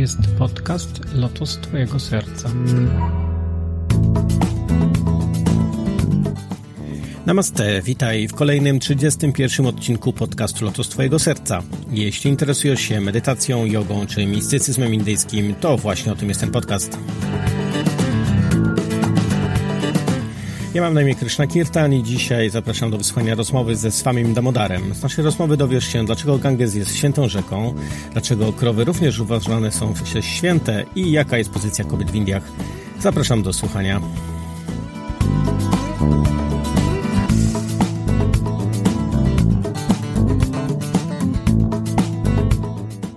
jest podcast Lotos Twojego Serca. Namaste, witaj w kolejnym 31 odcinku podcastu Lotos Twojego Serca. Jeśli interesujesz się medytacją, jogą czy mistycyzmem indyjskim, to właśnie o tym jest ten podcast. Ja mam na imię Krishna Kirtan i dzisiaj zapraszam do wysłuchania rozmowy ze Swamim Damodarem. Z naszej rozmowy dowiesz się, dlaczego Ganges jest świętą rzeką, dlaczego krowy również uważane są za święte i jaka jest pozycja kobiet w Indiach. Zapraszam do słuchania.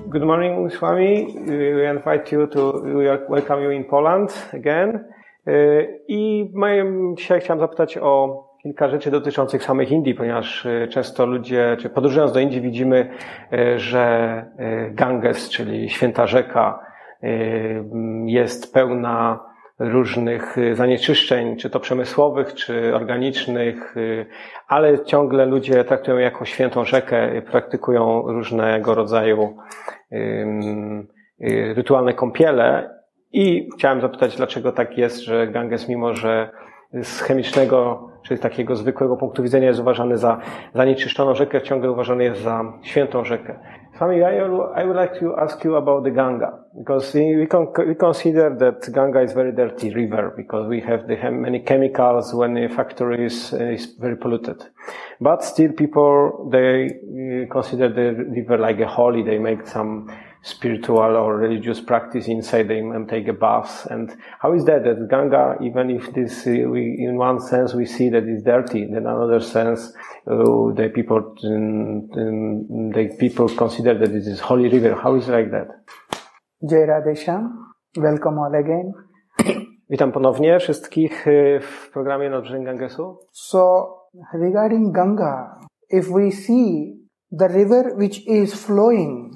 Good morning, Swami. We invite you to, we welcome you in Poland again. I dzisiaj chciałem zapytać o kilka rzeczy dotyczących samych Indii, ponieważ często ludzie, czy podróżując do Indii widzimy, że Ganges, czyli święta rzeka, jest pełna różnych zanieczyszczeń, czy to przemysłowych, czy organicznych, ale ciągle ludzie traktują jako świętą rzekę, praktykują różnego rodzaju rytualne kąpiele i chciałem zapytać, dlaczego tak jest, że Ganges, mimo że z chemicznego, czy takiego zwykłego punktu widzenia jest uważany za zanieczyszczoną rzekę, ciągle uważany jest za świętą rzekę. Swami, I would like to ask you about the Ganga, because we, we consider that Ganga is very dirty river, because we have the, many chemicals when the factory is, is very polluted. But still people, they consider the river like a holy, they make some spiritual or religious practice inside them and take a bath. And how is that? That Ganga, even if this, uh, we, in one sense we see that it's dirty, then another sense, uh, the people, um, the people consider that it is holy river. How is it like that? Jai Radhesham. Welcome all again. Witam ponownie wszystkich w programie Nadbrzeżeń Gangesu. So, regarding Ganga, if we see the river which is flowing,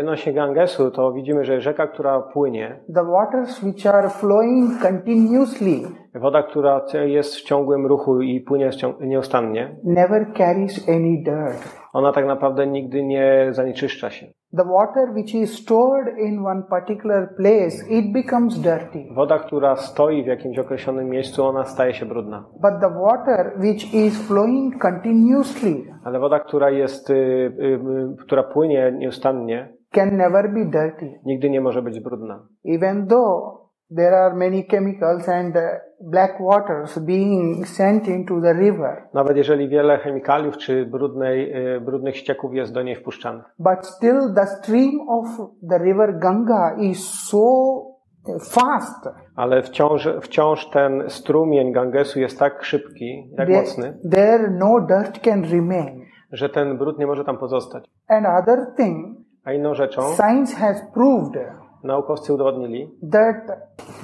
Odnośnie Gangesu, to widzimy, że rzeka, która płynie, the waters which are flowing continuously, woda, która jest w ciągłym ruchu i płynie nieustannie, never carries any dirt. ona tak naprawdę nigdy nie zanieczyszcza się. The water which is stored in one particular place, it becomes dirty. Woda, która stoi w jakimś określonym miejscu, ona staje się brudna. But the water which is flowing continuously, Ale woda, która jest, y, y, y, która płynie nieustannie, can never be dirty. nigdy nie może być brudna. Even though there are many chemicals and uh, black waters being sent into the river, Nawet jeżeli wiele chemikaliów czy brudnej, y, brudnych ścieków jest do niej wpuszczanych. but still the stream of the river Ganga is so uh, fast. Ale wciąż, wciąż ten strumień Gangesu jest tak szybki, jak There, mocny, there no dirt can remain. że ten brud nie może tam pozostać. And other thing, A inną rzeczą, science has proved naukowcy udowodnili, that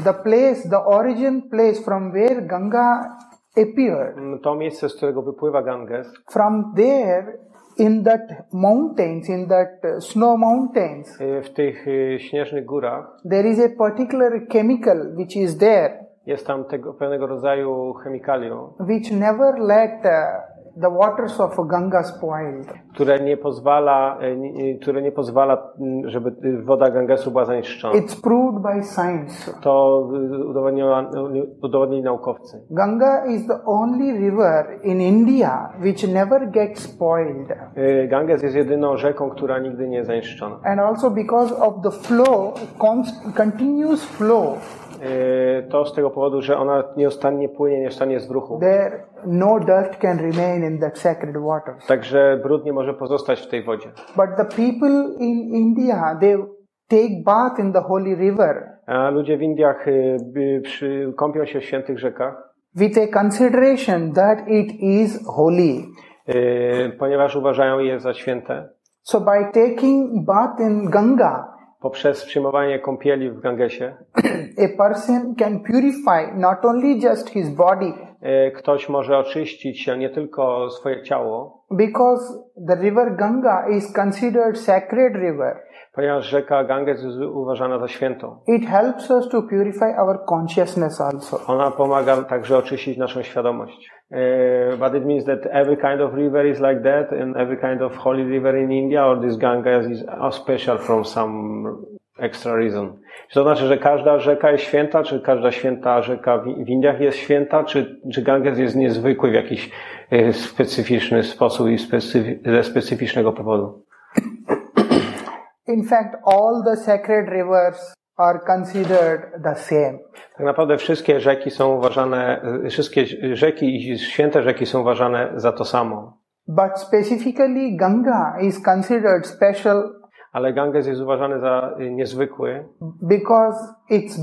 the place, the origin place from where Ganga appeared, mm, to miejsce, z którego wypływa Ganges, from there in that mountains, in that uh, snow mountains, y, w tych y, śnieżnych górach, there is a particular chemical which is there, jest tam tego pewnego rodzaju chemikalium, which never let the waters of Ganga spoiled. które nie pozwala, e, e, które nie pozwala, żeby e, woda Gangesu była zanieczyszczona. It's proved by science. To udowodnili naukowcy. Ganga is the only river in India which never gets spoiled. Ganges jest jedyną rzeką, która nigdy nie jest zanieczyszczona. And also because of the flow, continuous flow, To z tego powodu, że ona nieustannie płynie, nieustannie jest w ruchu. there no dirt can remain in that sacred waters. Także brud nie może pozostać w tej wodzie. But the people in India, they take bath in the holy river A ludzie w Indiach by- przy, kąpią się w świętych rzekach, with a consideration that it is holy. e, ponieważ uważają je za święte. So by taking bath in Ganga, Poprzez przyjmowanie kąpieli w Gangesie. A person can purify not only just his body, ktoś może oczyścić się nie tylko swoje ciało, because the river Ganga is considered sacred river. ponieważ rzeka Ganges jest uważana za świętą. It helps us to purify our consciousness also. Ona pomaga także oczyścić naszą świadomość. E, but it means that every kind of river is like that and every kind of holy river in India or this Ganges is uh, special from some extra reason. Czy to znaczy, że każda rzeka jest święta, czy każda święta rzeka w Indiach jest święta, czy, czy Ganges jest niezwykły w jakiś e, specyficzny sposób i specyfi- ze specyficznego powodu? In fact, all the sacred rivers are considered the same. Tak naprawdę wszystkie rzeki są uważane, e, wszystkie rzeki i święte rzeki są uważane za to samo. But specifically, Ganga is considered special Ale Ganges jest uważany za y, niezwykły, because it's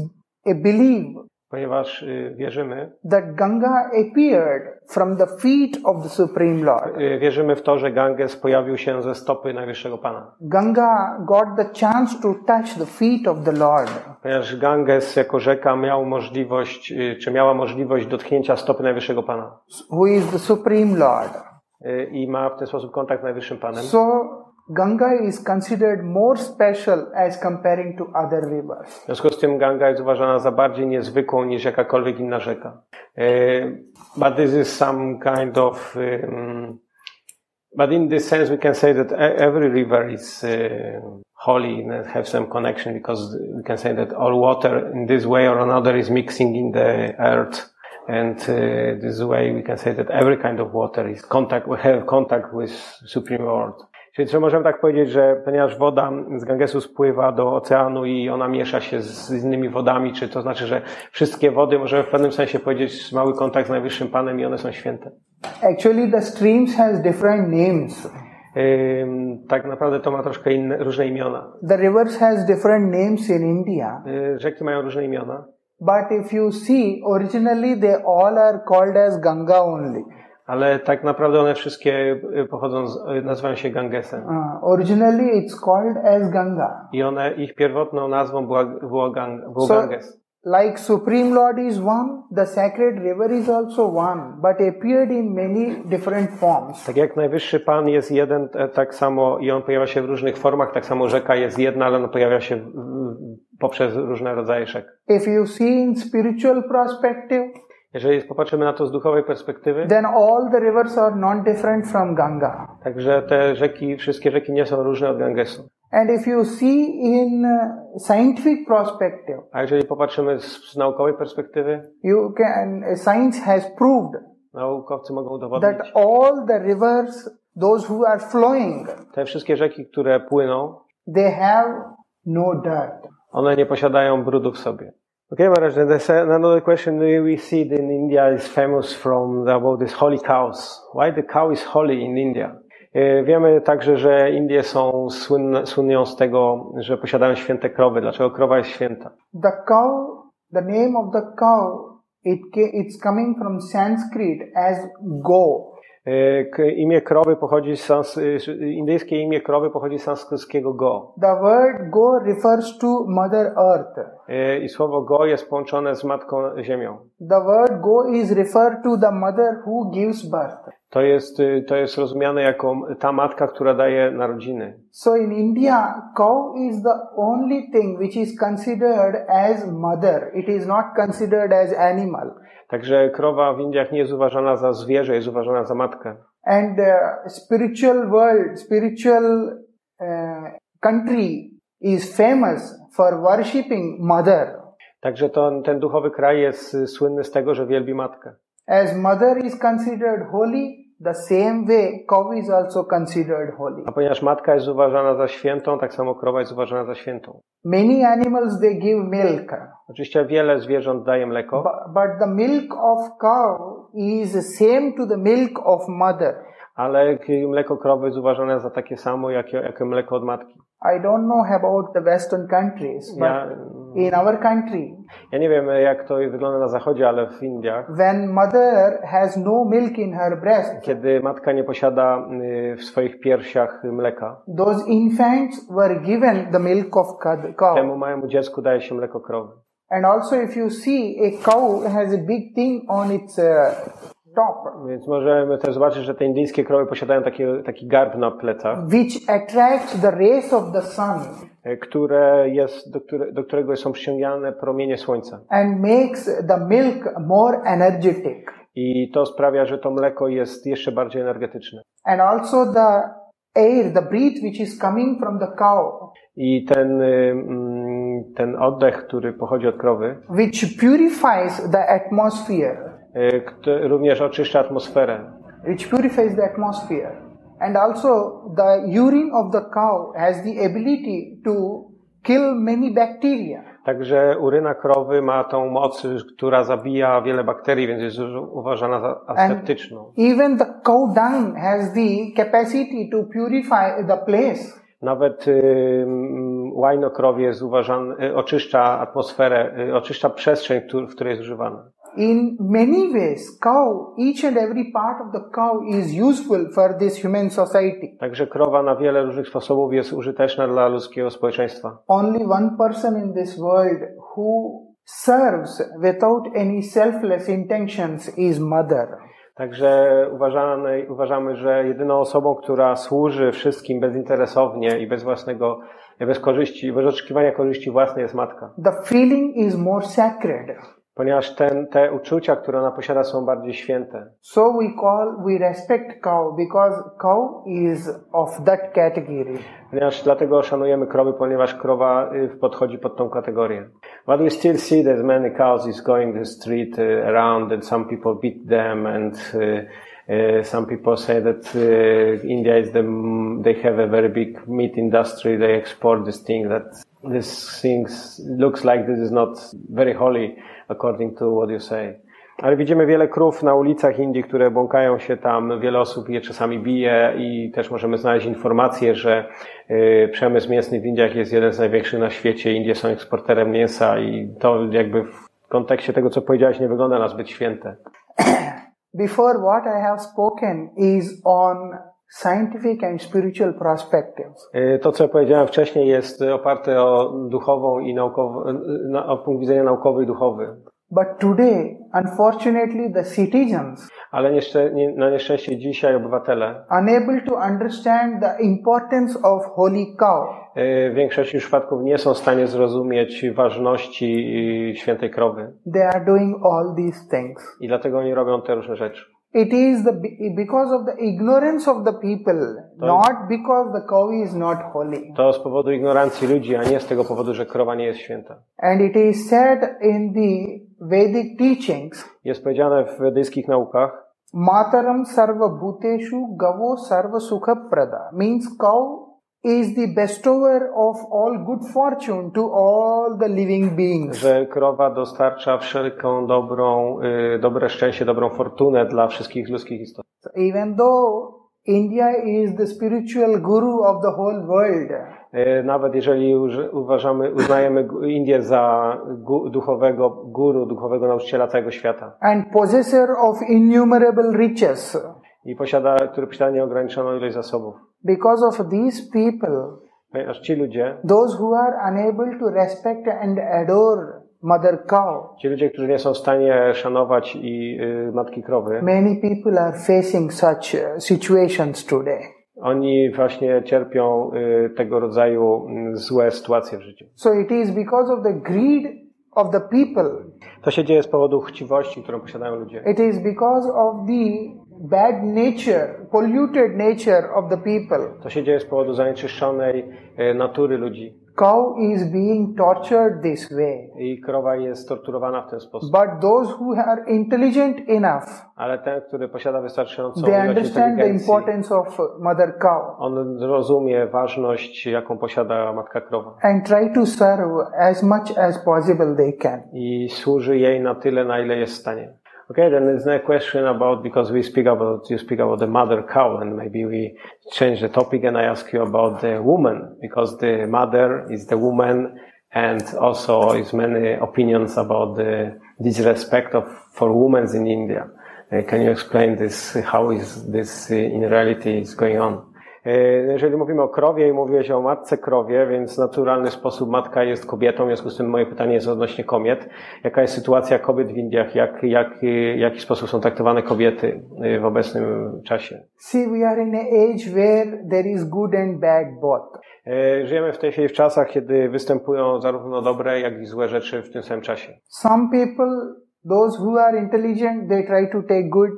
a belief ponieważ y, wierzymy, that Ganga appeared from the feet of the Supreme Lord. y, wierzymy w to, że Ganges pojawił się ze stopy Najwyższego Pana. Ganga got the chance to touch the feet of the Lord. Ponieważ Ganges jako rzeka miał możliwość, czy miała możliwość dotknięcia stopy Najwyższego Pana who is the Supreme Lord. I ma w ten sposób kontakt z Najwyższym Panem. So, Ganga is considered more special as comparing to other rivers. W związku z tym Ganga jest uważana za bardziej niezwykłą niż jakakolwiek inna rzeka. But this is some kind of, um, but in this sense we can say that every river is uh, holy and have some connection because we can say that all water in this way or another is mixing in the earth. And uh, this way we can say that every kind of water is contact, we have contact with Supreme Lord. Czyli czy możemy tak powiedzieć, że ponieważ woda z Gangesu spływa do oceanu i ona miesza się z innymi wodami, czy to znaczy, że wszystkie wody możemy w pewnym sensie powiedzieć mały kontakt z Najwyższym Panem i one są święte? Actually, the streams has different names. Ym, tak naprawdę to ma troszkę inne, różne imiona. The rivers has different names in India. Y, Rzeki mają różne imiona, But if you see, originally they all are called as Ganga only. Ale tak naprawdę one wszystkie y, pochodzą z, y, nazywają się Gangesem. Uh, originally it's called as Ganga. I one, ich pierwotną nazwą była, było, gang, był So, Ganges. like Supreme Lord is one, the sacred river is also one, but appeared in many different forms. Tak jak Najwyższy Pan jest jeden, e, tak samo i on pojawia się w różnych formach, tak samo rzeka jest jedna, ale ona pojawia się poprzez różne rodzaje rzek. If you see in spiritual perspective, Jeżeli popatrzymy na to z duchowej perspektywy, then all the rivers are non-different from Ganga. także te rzeki, wszystkie rzeki nie są różne od Gangesu. And if you see in uh, scientific perspective, A jeżeli popatrzymy z, z naukowej perspektywy, you can, science has proved naukowcy mogą udowodnić, that all the rivers, those who are flowing, te wszystkie rzeki, które płyną, they have no dirt. one nie posiadają brudu w sobie. Okay, Maharaj, another question we see in India is famous from about this holy cows. Why the cow is holy in India? Wiemy także, że Indie są słynne, słynną z tego, że posiadają święte krowy. Dlaczego krowa jest święta? The cow, the name of the cow, it, it's coming from Sanskrit as go. E, Imię krowy pochodzi z sans, e, indyjskie imię krowy pochodzi z sanskryckiego go. The word go refers to Mother Earth. E, I słowo go jest połączone z matką ziemią. The word go is referred to the mother who gives birth. To jest, y, to jest rozumiane jako ta matka, która daje narodziny. So in India, cow is the only thing which is considered as mother. It is not considered as animal. Także krowa w Indiach nie jest uważana za zwierzę, jest uważana za matkę. And uh, spiritual world, spiritual uh, country is famous for worshipping mother. Także to, ten duchowy kraj jest y, słynny z tego, że wielbi matkę. As mother is considered holy, the same way cow is also considered holy. A ponieważ matka jest uważana za świętą, tak samo krowa jest uważana za świętą. Many animals they give milk, Oczywiście wiele zwierząt daje mleko, bu- but the milk of cow is same to the milk of mother. ale mleko krowy jest uważane za takie samo, jak, jak mleko od matki. I don't know about the Western countries, but Ja, in our country, ja nie wiem, jak to wygląda na zachodzie, ale w Indiach, when mother has no milk in her breast, kiedy matka nie posiada y, w swoich piersiach mleka, those infants were given the milk of cow. temu małemu dziecku daje się mleko krowy. And also, if you see a cow has a big thing on its uh, top, Więc możemy też zobaczyć, że te indyjskie krowy posiadają taki, taki garb na plecach, which attracts the rays of the sun y, które jest, do, które, do którego są przyciągane promienie słońca. and makes the milk more energetic. I to sprawia, że to mleko jest jeszcze bardziej energetyczne. And also the air, the breath which is coming from the cow, I ten, y, mm, ten oddech, który pochodzi od krowy, which purifies the atmosphere, również oczyszcza atmosferę. which purifies the atmosphere. And also the urine of the cow has the ability to kill many bacteria. Także uryna krowy ma tą moc, która zabija wiele bakterii, więc jest uważana za aseptyczną. Even the cow dung has the capacity to purify the place. Nawet y, mm, łajno krowie jest uważane, y, oczyszcza atmosferę, y, oczyszcza przestrzeń, w której jest używana. In many ways, cow, each and every part of the cow is useful for this human society. Także krowa na wiele różnych sposobów jest użyteczna dla ludzkiego społeczeństwa. Only one person in this world who serves without any selfless intentions is mother. Także uważamy, uważamy, że jedyną osobą, która służy wszystkim bezinteresownie i bez własnego, bez korzyści, bez oczekiwania korzyści własnej jest matka. The feeling is more sacred. Ponieważ ten, te uczucia, które ona posiada są bardziej święte. So we call, we respect cow because cow is of that category. Ponieważ dlatego szanujemy krowy, ponieważ krowa y, podchodzi pod tą kategorię. But we still see that many cows is going the street uh, around and some people beat them and uh, some people say that uh, India is the, they have a very big meat industry, they export this thing that this things looks like this is not very holy according to what you say. Ale widzimy wiele krów na ulicach Indii, które błąkają się tam, wiele osób je czasami bije i też możemy znaleźć informacje, że y, przemysł mięsny w Indiach jest jeden z największych na świecie. Indie są eksporterem mięsa i to jakby w kontekście tego, co powiedziałeś, nie wygląda na zbyt święte. Before what I have spoken is on scientific and spiritual perspectives. Y, To, co powiedziałem wcześniej, jest oparte o duchową i naukową, na- o punkt widzenia naukowy i duchowy. But today, unfortunately, the citizens Ale nieszczę, nie, na nieszczęście dzisiaj obywatele unable to understand the importance of holy cow. y, w większości przypadków nie są w stanie zrozumieć ważności świętej krowy. They are doing all these things. I dlatego oni robią te różne rzeczy. It is the because of the ignorance of the people, not because the cow is not holy. To z powodu ignorancji ludzi, a nie z tego powodu, że krowa nie jest święta. And it is said in the Vedic teachings, Jest powiedziane w wedyjskich naukach, Mataram sarva bhuteshu gavo sarva sukha prada means cow is the bestower of all good fortune to all the living beings. że krowa dostarcza wszelką dobrą, y, dobre szczęście, dobrą fortunę dla wszystkich ludzkich istot. Even though India is the spiritual guru of the whole world, Y, Nawet jeżeli uważamy, uznajemy Indię za gu, duchowego guru, duchowego nauczyciela całego świata and possessor of innumerable riches, i posiada, który posiada nieograniczoną ilość zasobów. Because of these people, Ponieważ ci ludzie, those who are unable to respect and adore mother cow. Ci ludzie, którzy nie są w stanie szanować i y, matki krowy, Many people are facing such uh, situations today. oni właśnie cierpią y, tego rodzaju mm, złe sytuacje w życiu. So it is because of the greed of the people. To się dzieje z powodu chciwości, którą posiadają ludzie. It is because of the bad nature, polluted nature of the people. To się dzieje z powodu zanieczyszczonej y, natury ludzi. Cow is being tortured this way. I krowa jest torturowana w ten sposób. But those who are intelligent enough, Ale ten, który posiada wystarczającą they understand the importance of mother cow on rozumie ważność, jaką posiada matka krowa. and try to serve as much as possible they can. I służy jej na tyle, na ile jest w stanie. Okay, then there's no question about because we speak about you speak about the mother cow and maybe we change the topic and I ask you about the woman because the mother is the woman and also is many opinions about the disrespect of for women in India. Uh, can you explain this? How is this uh, in reality is going on? E, Jeżeli mówimy o krowie i mówiłeś o matce krowie, więc w naturalny sposób matka jest kobietą, w związku z tym moje pytanie jest odnośnie kobiet. Jaka jest sytuacja kobiet w Indiach? Jak, jak, w jaki sposób są traktowane kobiety e, w obecnym czasie? See, we are in an age where there is good and bad both. E, Żyjemy w tej chwili w czasach, kiedy występują zarówno dobre, jak i złe rzeczy w tym samym czasie. Some people, those who are intelligent, they try to take good,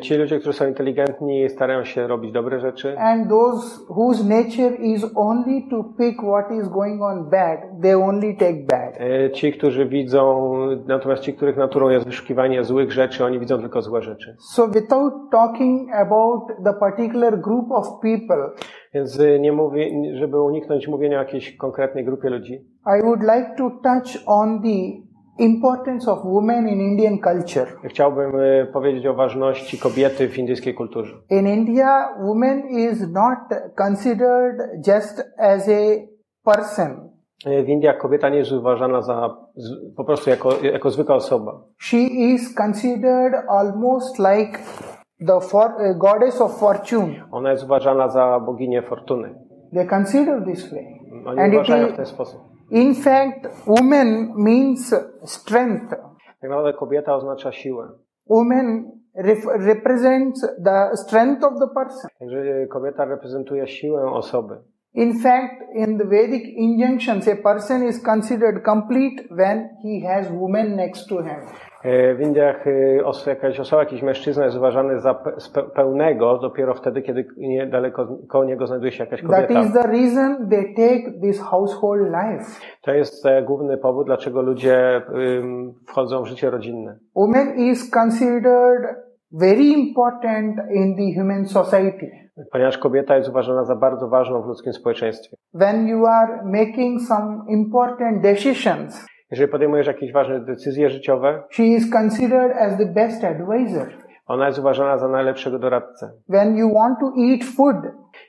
Ci ludzie, którzy są inteligentni, starają się robić dobre rzeczy, and those whose nature is only to pick what is going on bad, they only take bad. E, Ci, którzy widzą, natomiast ci, których naturą jest wyszukiwanie złych rzeczy, oni widzą tylko złe rzeczy. So without talking about the particular group of people, Więc y, nie mówię, żeby uniknąć mówienia o jakiejś konkretnej grupie ludzi, I would like to touch on the importance of women in Indian culture. chciałbym y, powiedzieć o ważności kobiety w indyjskiej kulturze. In India, woman is not considered just as a person. Y, W Indiach kobieta nie jest uważana za po prostu jako, jako zwykła osoba. She is considered almost like the for, goddess of fortune. Ona jest uważana za boginię fortuny. They consider this way. Oni And it uważają w ten sposób. In fact, woman means strength. Tak naprawdę kobieta oznacza siłę. Woman represents the strength of the person. Także kobieta reprezentuje siłę osoby. In fact, in the Vedic injunctions, a person is considered complete when he has woman next to him. Y, W Indiach os- jakaś osoba, jakiś mężczyzna jest uważany za pełnego dopiero wtedy, kiedy niedaleko koło niego znajduje się jakaś That kobieta. is the reason they take this household life. To jest e, główny powód, dlaczego ludzie wchodzą w życie rodzinne. Woman is considered very important in the human society. Ponieważ kobieta jest uważana za bardzo ważną w ludzkim społeczeństwie. When you are making some important decisions, Jeżeli podejmujesz jakieś ważne decyzje życiowe, she is considered as the best advisor. ona jest uważana za najlepszego doradcę. When you want to eat food,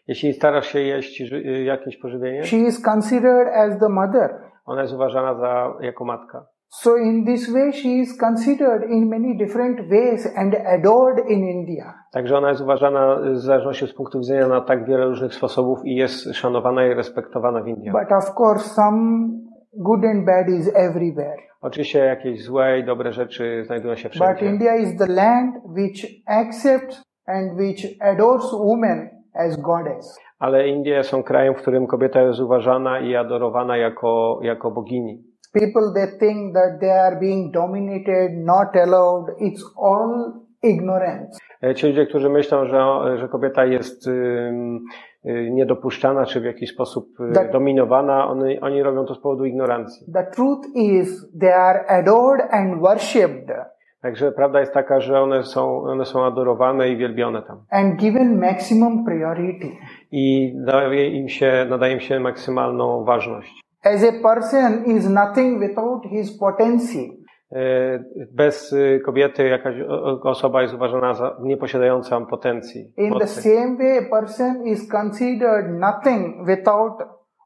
Jeśli starasz się jeść y, jakieś pożywienie, she is considered as the mother. ona jest uważana za, jako matka. So in this way, she is considered in many different ways and adored in India. Także ona jest uważana y, w zależności z punktu widzenia na tak wiele różnych sposobów i jest szanowana i respektowana w Indiach. But of course, some good and bad is everywhere. Oczywiście jakieś złe i dobre rzeczy znajdują się But wszędzie. India is the land which accepts and which adores woman as goddess. Ale Indie są krajem, w którym kobieta jest uważana i adorowana jako, jako bogini. People they think that they are being dominated, not allowed. It's all ignorance. E, Ci ludzie, którzy myślą, że, że kobieta jest y, niedopuszczana, czy w jakiś sposób y, Tak. dominowana, oni, oni robią to z powodu ignorancji. The truth is they are adored and worshipped Także prawda jest taka, że one są, one są adorowane i wielbione tam. and given maximum priority. I daje im się, nadaje im się maksymalną ważność. As a person is nothing without his potency. E, Bez y, kobiety jakaś osoba jest uważana za nieposiadającą potencji. In the same way, a person is considered nothing without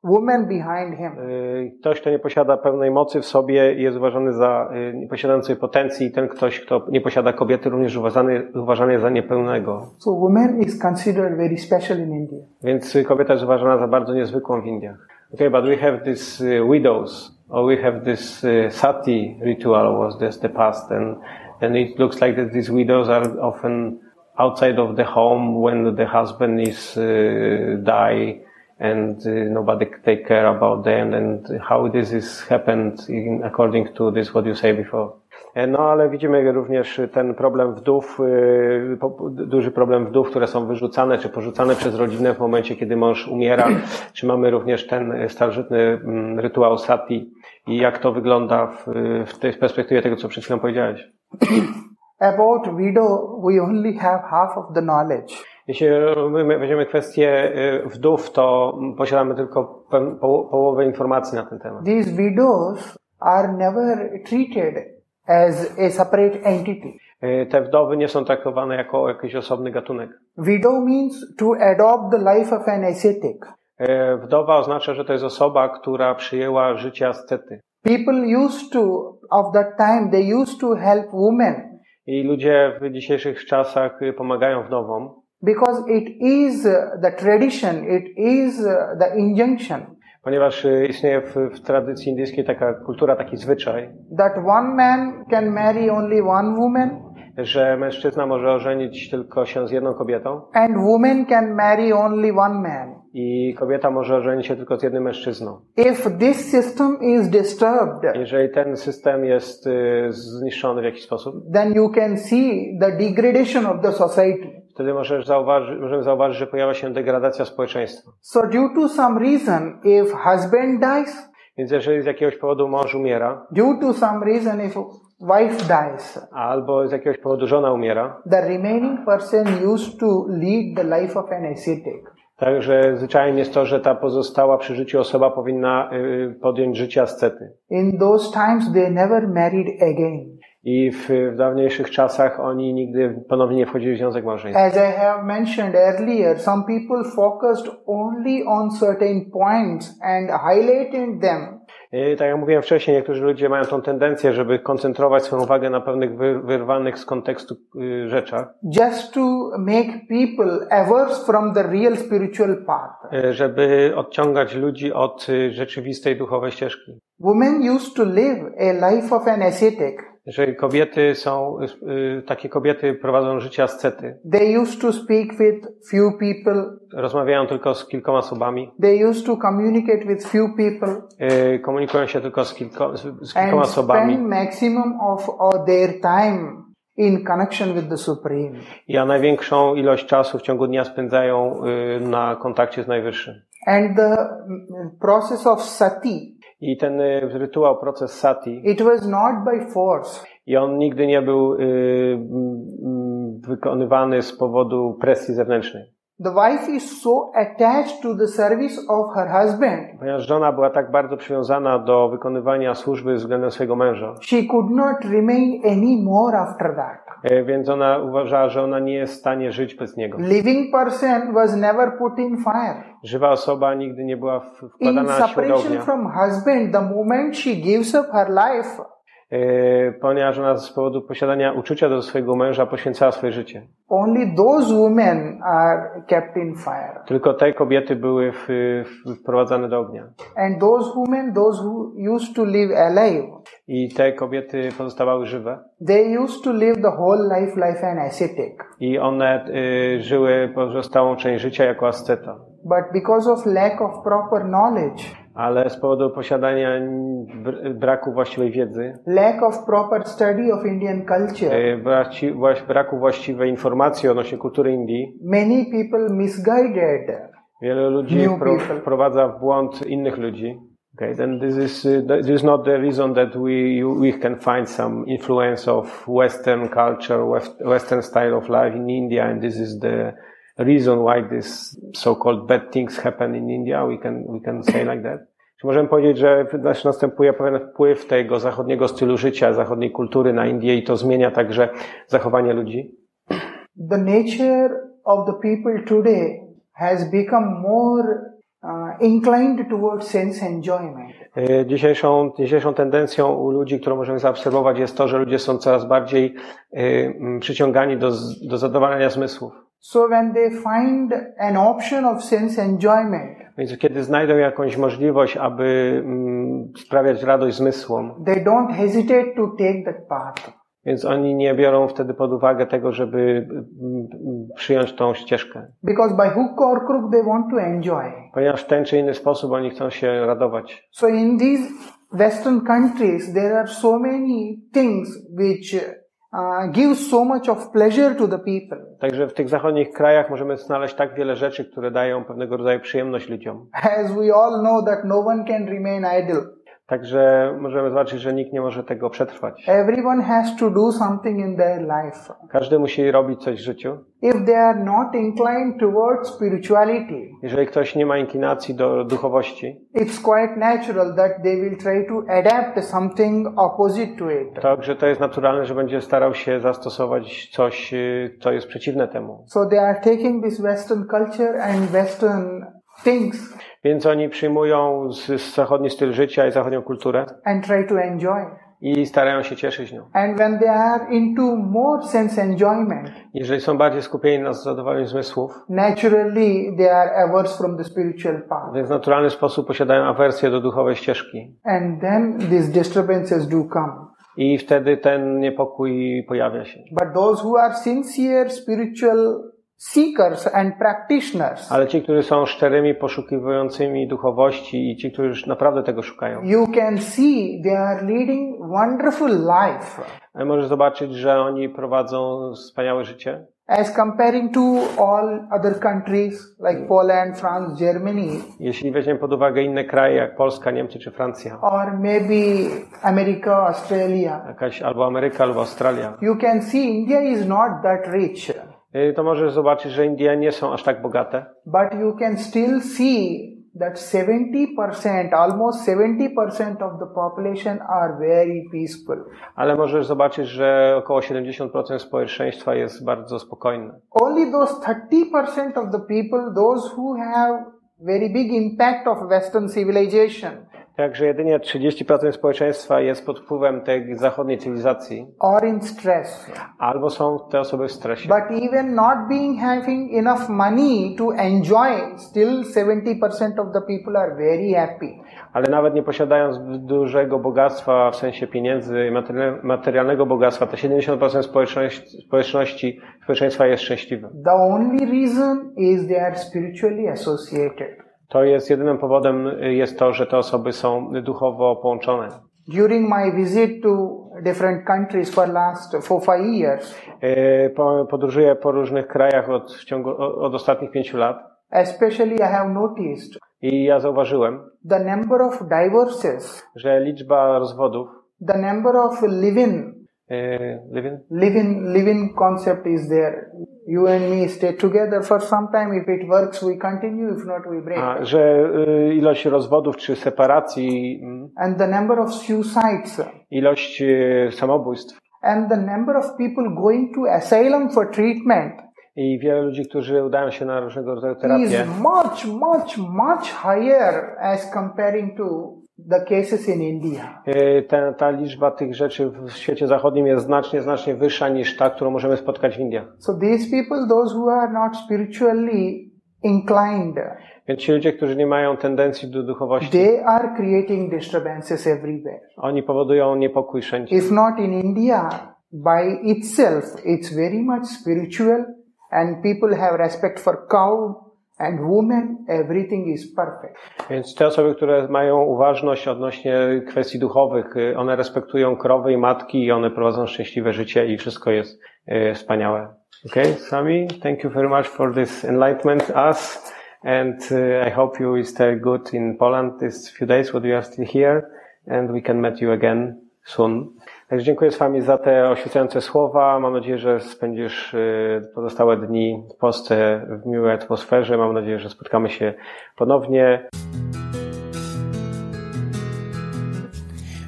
woman behind him. Y, Ktoś, kto nie posiada pełnej mocy w sobie, jest uważany za nieposiadający potencji, i ten ktoś, kto nie posiada kobiety, również uważany, uważany jest za niepełnego. So woman is considered very special in India. Więc kobieta jest uważana za bardzo niezwykłą w Indiach. Okay, but we have these widows, or we have this uh, sati ritual was this the past, and and it looks like that these widows are often outside of the home when the husband is uh, die, and uh, nobody take care about them, and how this is happened in, according to this what you say before. E, No ale widzimy również ten problem wdów, y, duży problem wdów, które są wyrzucane czy porzucane przez rodzinę w momencie, kiedy mąż umiera. Czy mamy również ten starożytny mm, rytuał sati i jak to wygląda w, w tej perspektywie tego, co przed chwilą powiedziałeś? About widow, we only have half of the knowledge. Jeśli my weźmiemy kwestię y, wdów, to posiadamy tylko połowę informacji na ten temat. These widows are never treated as a separate entity. Y, Te wdowy nie są traktowane jako jakiś osobny gatunek. Widow means to adopt the life of an ascetic. Y, Wdowa oznacza, że to jest osoba, która przyjęła życie ascety. People used to, of that time, they used to help women I ludzie w dzisiejszych czasach y, pomagają wdowom, because it is uh, the tradition, it is uh, the injunction ponieważ y, istnieje w, w tradycji indyjskiej taka kultura, taki zwyczaj, that one man can marry only one woman że mężczyzna może ożenić tylko się z jedną kobietą and woman can marry only one man. i kobieta może ożenić się tylko z jednym mężczyzną. If this system is disturbed, Jeżeli ten system jest y, zniszczony w jakiś sposób, then you can see the degradation of the society. Wtedy możesz zauważyć, możemy zauważyć, że pojawia się degradacja społeczeństwa. So due to some reason, if husband dies, Więc jeżeli z jakiegoś powodu mąż umiera, due to some reason, if wife dies, albo z jakiegoś powodu żona umiera, the remaining person used to lead the life of an ascetic. Także zwyczajem jest to, że ta pozostała przy życiu osoba powinna y, podjąć życie ascety. In those times, they never married again. I w, w dawniejszych czasach oni nigdy ponownie nie wchodzili w związek małżeński. As I have mentioned earlier, some people focused only on certain points and highlighted them. I tak jak mówiłem wcześniej, niektórzy ludzie mają tą tendencję, żeby koncentrować swoją uwagę na pewnych wy, wyrwanych z kontekstu y, rzeczach, just to make people averse from the real spiritual path. y, żeby odciągać ludzi od y, rzeczywistej duchowej ścieżki. Women used to live a life of an ascetic. Jeżeli kobiety są, y, takie kobiety prowadzą życie ascety, They used to speak with few people. rozmawiają tylko z kilkoma osobami, They used to communicate with few people y, komunikują się tylko z, kilko, z, kilkoma and osobami. spend maximum of their time in connection with the Supreme. I a największą ilość czasu w ciągu dnia spędzają y, na kontakcie z Najwyższym. And the mm, process of sati, I ten y, rytuał, proces sati, it was not by force. i on nigdy nie był y, mm, wykonywany z powodu presji zewnętrznej. The wife is so attached to the service of her husband, Ponieważ żona była tak bardzo przywiązana do wykonywania służby względem swojego męża, she could not remain any more after that. Y, więc ona uważała, że ona nie jest w stanie żyć bez niego. Living person was never put in fire. Żywa osoba nigdy nie była In wkładana na siłę do separation from husband, the moment she gives up her life, ponieważ ona z powodu posiadania uczucia do swojego męża poświęcała swoje życie. only those women are kept in fire. Tylko te kobiety były w, w, wprowadzane do ognia. And those women, those who used to live alive, I te kobiety pozostawały żywe. they used to live the whole life like an ascetic. I one y, żyły pozostałą część życia jako asceta. But because of lack of proper knowledge, Ale z powodu posiadania br- braku właściwej wiedzy, lack of proper study of Indian culture, braci- właś- braku właściwej informacji odnośnie kultury Indii, many people misguided. wielu ludzi people. wprowadza w błąd innych ludzi. Okay, then this is uh, this is not the reason that we we can find some influence of Western culture, West, Western style of life in India, and this is the reason why this so-called bad things happen in India. We can we can say like that. Czy możemy powiedzieć, że znaczy następuje pewien wpływ tego zachodniego stylu życia, zachodniej kultury na Indię i to zmienia także zachowanie ludzi? The nature of the people today has become more uh, inclined towards sense enjoyment. E, Dzisiejszą, dzisiejszą tendencją u ludzi, którą możemy zaobserwować, jest to, że ludzie są coraz bardziej m, przyciągani do, do zadowalania zmysłów. So when they find an option of sense enjoyment, Więc kiedy znajdą jakąś możliwość, aby mm, sprawiać radość zmysłom, they don't hesitate to take that path. więc oni nie biorą wtedy pod uwagę tego, żeby mm, przyjąć tą ścieżkę. Because by hook or crook they want to enjoy. Ponieważ w ten czy inny sposób oni chcą się radować. So in these Western countries, there are so many things which uh, give so much of pleasure to the people. Także w tych zachodnich krajach możemy znaleźć tak wiele rzeczy, które dają pewnego rodzaju przyjemność ludziom. As we all know that no one can remain idle. Także możemy zobaczyć, że nikt nie może tego przetrwać. Everyone has to do something in their life. Każdy musi robić coś w życiu. If they are not inclined towards spirituality, Jeżeli ktoś nie ma inklinacji do duchowości, it's quite natural that they will try to adapt something opposite to it. Także to jest naturalne, że będzie starał się zastosować coś, y, co jest przeciwne temu. So they are taking this Western culture and Western things Więc oni przyjmują z, z zachodni styl życia i zachodnią kulturę and try to enjoy. i starają się cieszyć nią. And when they are into more sense enjoyment, Jeżeli są bardziej skupieni na zadowoleniu zmysłów, naturally they are averse from the spiritual path. więc w naturalny sposób posiadają awersję do duchowej ścieżki. And then these disturbances do come. I wtedy ten niepokój pojawia się. But those who are sincere spiritual seekers and practitioners, Ale ci, którzy są szczerymi poszukiwającymi duchowości i ci, którzy już naprawdę tego szukają, you can see they are leading wonderful life. Możesz zobaczyć, że oni prowadzą wspaniałe życie. as comparing to all other countries like Poland, France, Germany, Jeśli weźmiemy pod uwagę inne kraje, jak Polska, Niemcy czy Francja, or maybe America, Australia. jakaś albo Ameryka, albo Australia, You can see India is not that rich, to możesz zobaczyć, że Indie nie są aż tak bogate, but you can still see that 70%, almost 70% of the population are very peaceful. ale możesz zobaczyć, że około 70% społeczeństwa jest bardzo spokojne. Only those 30% of the people, those who have very big impact of Western civilization, Także jedynie 30% społeczeństwa jest pod wpływem tej zachodniej cywilizacji, are in stress. albo są te osoby w stresie. But even not being having enough money to enjoy, still 70% of the people are very happy. Ale nawet nie posiadając dużego bogactwa w sensie pieniędzy, material- materialnego bogactwa, to 70% społeczności, społeczności, społeczeństwa jest szczęśliwe. The only reason is they are spiritually associated. To jest jedynym powodem y, jest to, że te osoby są duchowo połączone. During my visit to different countries for last four, five years, Y, po- Podróżuję po różnych krajach od, ciągu, od ostatnich pięciu lat especially I have noticed i ja zauważyłem, the number of divorces, że liczba rozwodów, the number of live-in, y, live-in? live-in, live-in concept is there. You and me stay together for some time. If it works, we continue. If not, we break. A, że y, ilość rozwodów czy separacji, mm, And the number of suicides ilość y, samobójstw and the number of people going to asylum for treatment i wiele ludzi, którzy udają się na różnego rodzaju is terapię, much, much, much higher as comparing to the cases in India. y, ta, ta liczba tych rzeczy w świecie zachodnim jest znacznie, znacznie wyższa niż ta, którą możemy spotkać w Indiach. So these people, those who are not spiritually inclined, Więc ci ludzie, którzy nie mają tendencji do duchowości, they are creating disturbances everywhere. oni powodują niepokój wszędzie. If not in India, by itself, it's very much spiritual and people have respect for cow and women. Everything is perfect. Więc te osoby, które mają uważność odnośnie kwestii duchowych, y, one respektują krowy i matki i one prowadzą szczęśliwe życie i wszystko jest y, wspaniałe. Okay, Sami, thank you very much for this enlightenment us and uh, I hope you stay good in Poland these few days when you are still here and we can meet you again soon. Także dziękuję z Wami za te oświecające słowa. Mam nadzieję, że spędzisz y, pozostałe dni w Polsce w miłej atmosferze. Mam nadzieję, że spotkamy się ponownie.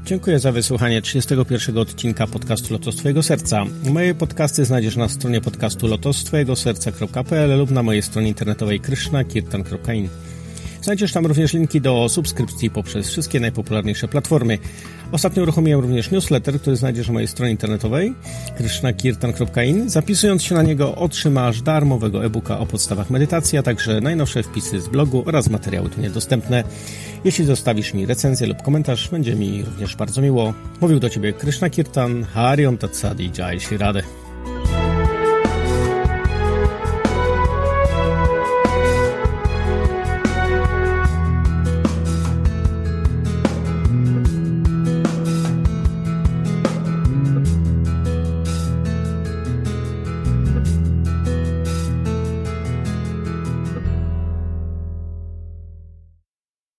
Dziękuję za wysłuchanie 31 odcinka podcastu Lotos Twojego Serca. Moje podcasty znajdziesz na stronie podcastu lotostwojegoserca.pl lub na mojej stronie internetowej krishnakirtan.in. Znajdziesz tam również linki do subskrypcji poprzez wszystkie najpopularniejsze platformy. Ostatnio uruchomiłem również newsletter, który znajdziesz na mojej stronie internetowej krishnakirtan.in. Zapisując się na niego otrzymasz darmowego e-booka o podstawach medytacji, a także najnowsze wpisy z blogu oraz materiały tu niedostępne. Jeśli zostawisz mi recenzję lub komentarz, będzie mi również bardzo miło. Mówił do Ciebie Krishna Kirtan, Harion Tatsadi, Jai Shri Radhe.